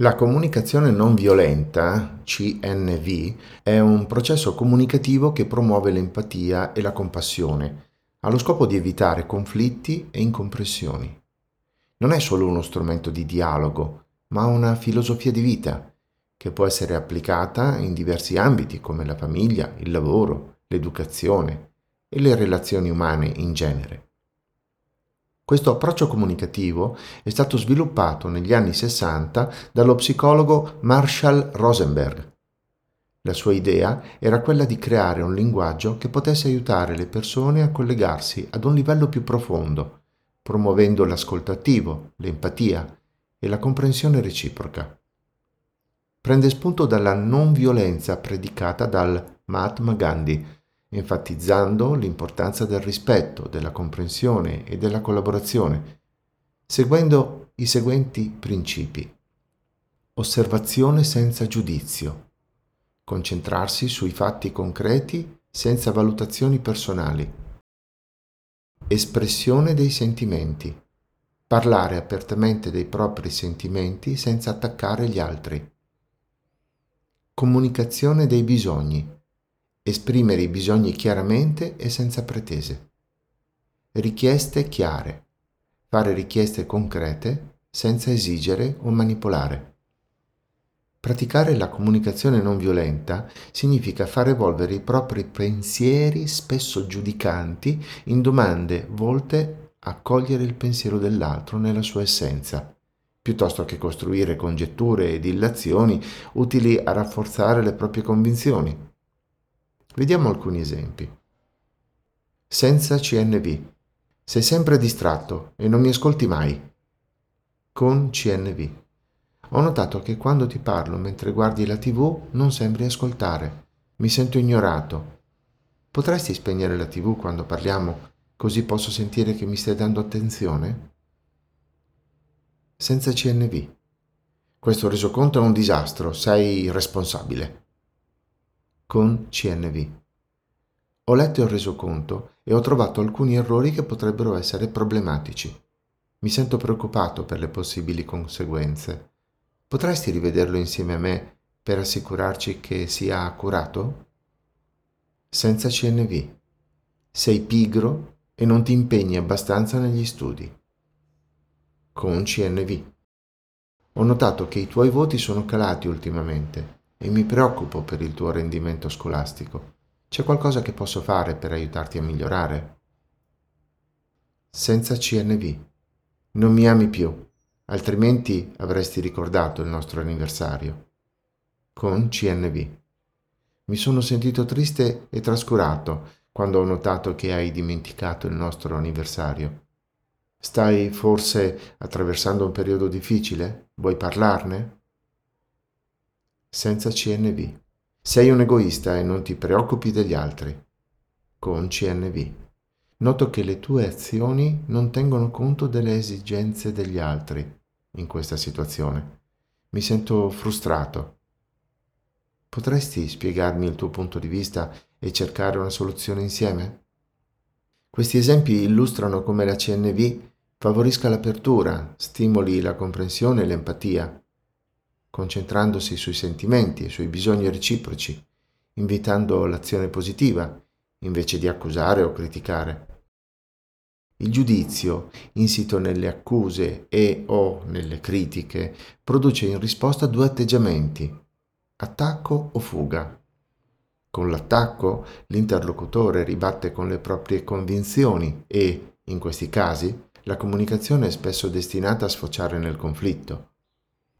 La comunicazione non violenta, CNV, è un processo comunicativo che promuove l'empatia e la compassione, allo scopo di evitare conflitti e incomprensioni. Non è solo uno strumento di dialogo, ma una filosofia di vita che può essere applicata in diversi ambiti come la famiglia, il lavoro, l'educazione e le relazioni umane in genere. Questo approccio comunicativo è stato sviluppato negli anni 60 dallo psicologo Marshall Rosenberg. La sua idea era quella di creare un linguaggio che potesse aiutare le persone a collegarsi ad un livello più profondo, promuovendo l'ascolto attivo, l'empatia e la comprensione reciproca. Prende spunto dalla non violenza predicata dal Mahatma Gandhi, enfatizzando l'importanza del rispetto, della comprensione e della collaborazione, seguendo i seguenti principi. Osservazione senza giudizio. Concentrarsi sui fatti concreti senza valutazioni personali. Espressione dei sentimenti. Parlare apertamente dei propri sentimenti senza attaccare gli altri. Comunicazione dei bisogni esprimere i bisogni chiaramente e senza pretese. Richieste chiare. Fare richieste concrete senza esigere o manipolare. Praticare la comunicazione non violenta significa far evolvere i propri pensieri, spesso giudicanti, in domande volte a cogliere il pensiero dell'altro nella sua essenza, piuttosto che costruire congetture ed illazioni utili a rafforzare le proprie convinzioni. Vediamo alcuni esempi. Senza CNV. Sei sempre distratto e non mi ascolti mai. Con CNV. Ho notato che quando ti parlo mentre guardi la TV non sembri ascoltare. Mi sento ignorato. Potresti spegnere la TV quando parliamo, così posso sentire che mi stai dando attenzione? Senza CNV. Questo resoconto è un disastro, sei responsabile con CNV. Ho letto il resoconto e ho trovato alcuni errori che potrebbero essere problematici. Mi sento preoccupato per le possibili conseguenze. Potresti rivederlo insieme a me per assicurarci che sia accurato? Senza CNV. Sei pigro e non ti impegni abbastanza negli studi. Con CNV. Ho notato che i tuoi voti sono calati ultimamente e mi preoccupo per il tuo rendimento scolastico. C'è qualcosa che posso fare per aiutarti a migliorare? Senza CNV. Non mi ami più, altrimenti avresti ricordato il nostro anniversario. Con CNV. Mi sono sentito triste e trascurato quando ho notato che hai dimenticato il nostro anniversario. Stai forse attraversando un periodo difficile? Vuoi parlarne? Senza CNV. Sei un egoista e non ti preoccupi degli altri. Con CNV. Noto che le tue azioni non tengono conto delle esigenze degli altri in questa situazione. Mi sento frustrato. Potresti spiegarmi il tuo punto di vista e cercare una soluzione insieme? Questi esempi illustrano come la CNV favorisca l'apertura, stimoli la comprensione e l'empatia concentrandosi sui sentimenti e sui bisogni reciproci, invitando l'azione positiva invece di accusare o criticare. Il giudizio, insito nelle accuse e o nelle critiche, produce in risposta due atteggiamenti, attacco o fuga. Con l'attacco l'interlocutore ribatte con le proprie convinzioni e, in questi casi, la comunicazione è spesso destinata a sfociare nel conflitto.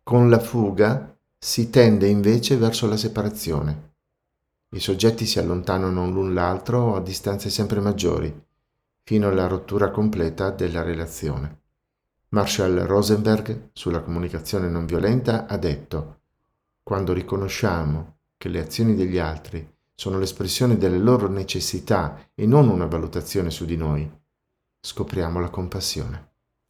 Con la fuga si tende invece verso la separazione. I soggetti si allontanano l'un l'altro a distanze sempre maggiori, fino alla rottura completa della relazione. Marshall Rosenberg sulla comunicazione non violenta ha detto quando riconosciamo che le azioni degli altri sono l'espressione delle loro necessità e non una valutazione su di noi, scopriamo la compassione.